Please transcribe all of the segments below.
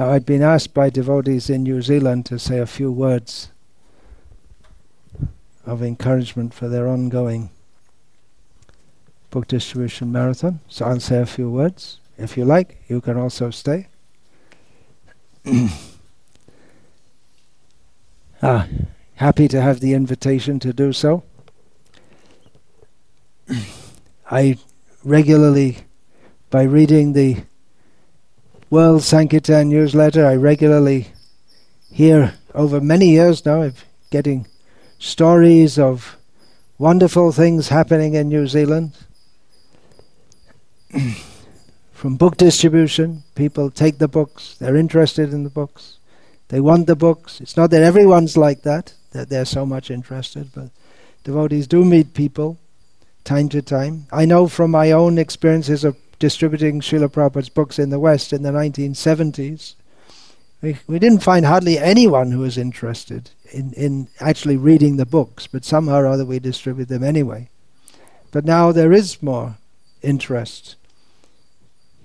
Now, I'd been asked by devotees in New Zealand to say a few words of encouragement for their ongoing book distribution marathon. So I'll say a few words. If you like, you can also stay. ah, happy to have the invitation to do so. I regularly, by reading the World Sankirtan newsletter, I regularly hear over many years now of getting stories of wonderful things happening in New Zealand. From book distribution, people take the books, they're interested in the books, they want the books. It's not that everyone's like that, that they're so much interested, but devotees do meet people time to time. I know from my own experiences of distributing Srila Prabhupada's books in the West in the 1970s, we, we didn't find hardly anyone who was interested in, in actually reading the books, but somehow or other we distribute them anyway. But now there is more interest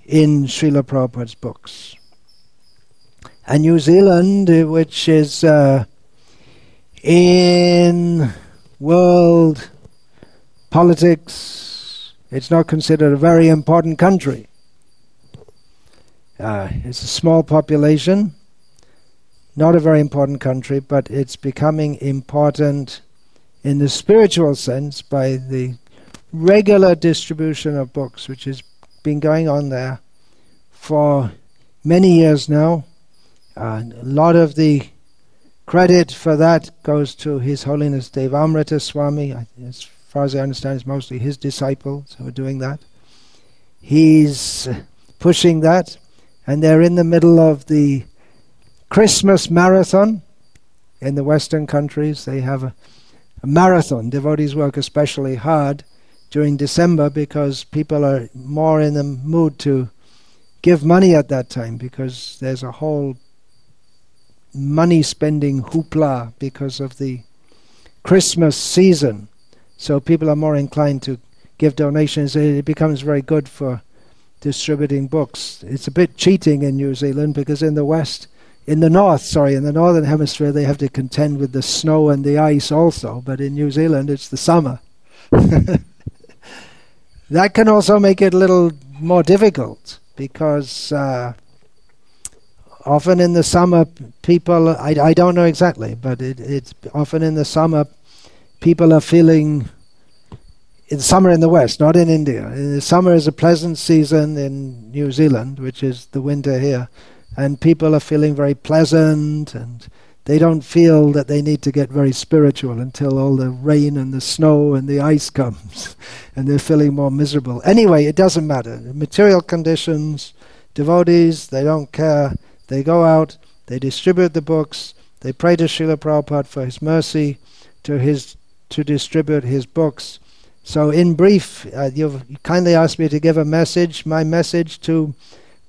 in Srila Prabhupada's books. And New Zealand, uh, which is uh, in world politics, it's not considered a very important country. Uh, it's a small population, not a very important country, but it's becoming important in the spiritual sense by the regular distribution of books, which has been going on there for many years now. Uh, a lot of the credit for that goes to His Holiness Devamrita Swami. Far as I understand, it's mostly his disciples who are doing that. He's pushing that, and they're in the middle of the Christmas marathon in the Western countries. They have a, a marathon. Devotees work especially hard during December because people are more in the mood to give money at that time because there's a whole money spending hoopla because of the Christmas season. So people are more inclined to give donations. It becomes very good for distributing books. It's a bit cheating in New Zealand because in the West in the north, sorry, in the northern hemisphere, they have to contend with the snow and the ice also, but in New Zealand, it's the summer. that can also make it a little more difficult because uh, often in the summer, people, I, I don't know exactly, but it, it's often in the summer, people are feeling in summer in the west, not in India. In summer is a pleasant season in New Zealand, which is the winter here and people are feeling very pleasant and they don't feel that they need to get very spiritual until all the rain and the snow and the ice comes and they're feeling more miserable. Anyway, it doesn't matter. Material conditions, devotees, they don't care. They go out, they distribute the books, they pray to Srila Prabhupada for his mercy to his to distribute his books. So in brief, uh, you've kindly asked me to give a message. My message to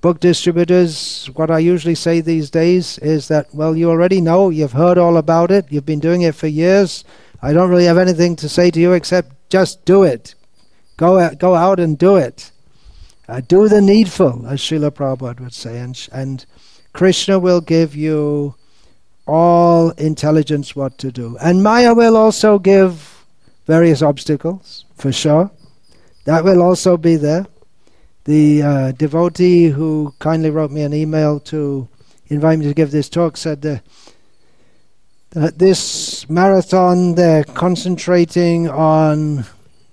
book distributors, what I usually say these days is that, well, you already know, you've heard all about it, you've been doing it for years. I don't really have anything to say to you except just do it. Go, out, go out and do it. Uh, do the needful, as Srila Prabhupada would say, and, and Krishna will give you all intelligence what to do. And Maya will also give various obstacles, for sure. That will also be there. The uh, devotee who kindly wrote me an email to invite me to give this talk said that this marathon they're concentrating on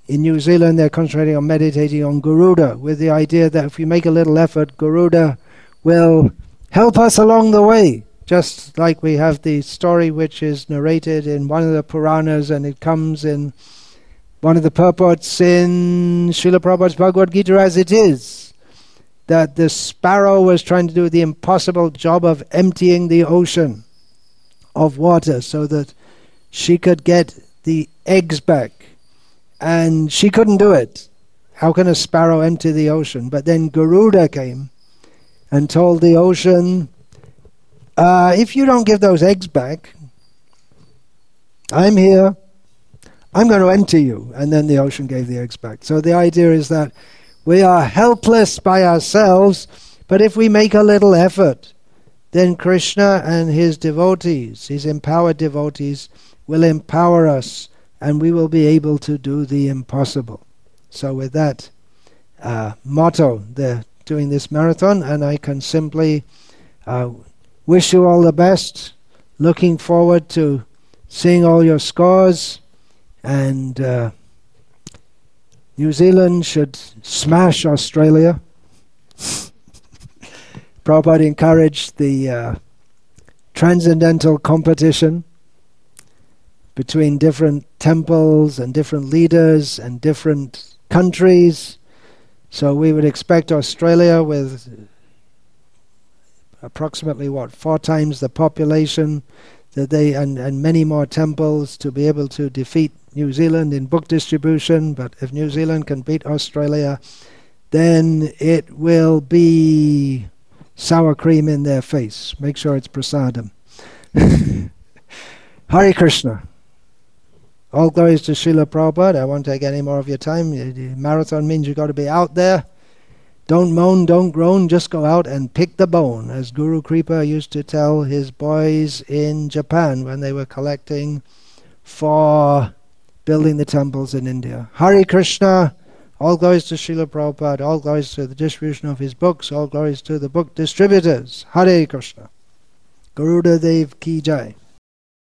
in New Zealand they're concentrating on meditating on Garuda with the idea that if we make a little effort Garuda will help us along the way just like we have the story which is narrated in one of the Puranas and it comes in one of the purports in Srila Prabhupada's Bhagavad Gita as it is that the sparrow was trying to do the impossible job of emptying the ocean of water so that she could get the eggs back. And she couldn't do it. How can a sparrow empty the ocean? But then Garuda came and told the ocean, uh, if you don't give those eggs back, I'm here I'm going to enter you. And then the ocean gave the eggs back. So the idea is that we are helpless by ourselves, but if we make a little effort, then Krishna and his devotees, his empowered devotees, will empower us and we will be able to do the impossible. So, with that uh, motto, they're doing this marathon, and I can simply uh, wish you all the best. Looking forward to seeing all your scores, and uh, New Zealand should smash Australia. Prabhupada encouraged the uh, transcendental competition between different temples and different leaders and different countries. So we would expect Australia with approximately what four times the population that they and, and many more temples to be able to defeat New Zealand in book distribution. But if New Zealand can beat Australia, then it will be sour cream in their face. Make sure it's prasadam. Hare Krishna. All glories to Srila Prabhupada. I won't take any more of your time. Marathon means you've got to be out there. Don't moan, don't groan, just go out and pick the bone, as Guru Kripa used to tell his boys in Japan when they were collecting for building the temples in India. Hari Krishna. All glories to Srila Prabhupada, all glories to the distribution of his books, all glories to the book distributors. Hare Krishna. Garuda Dev Ki Jai.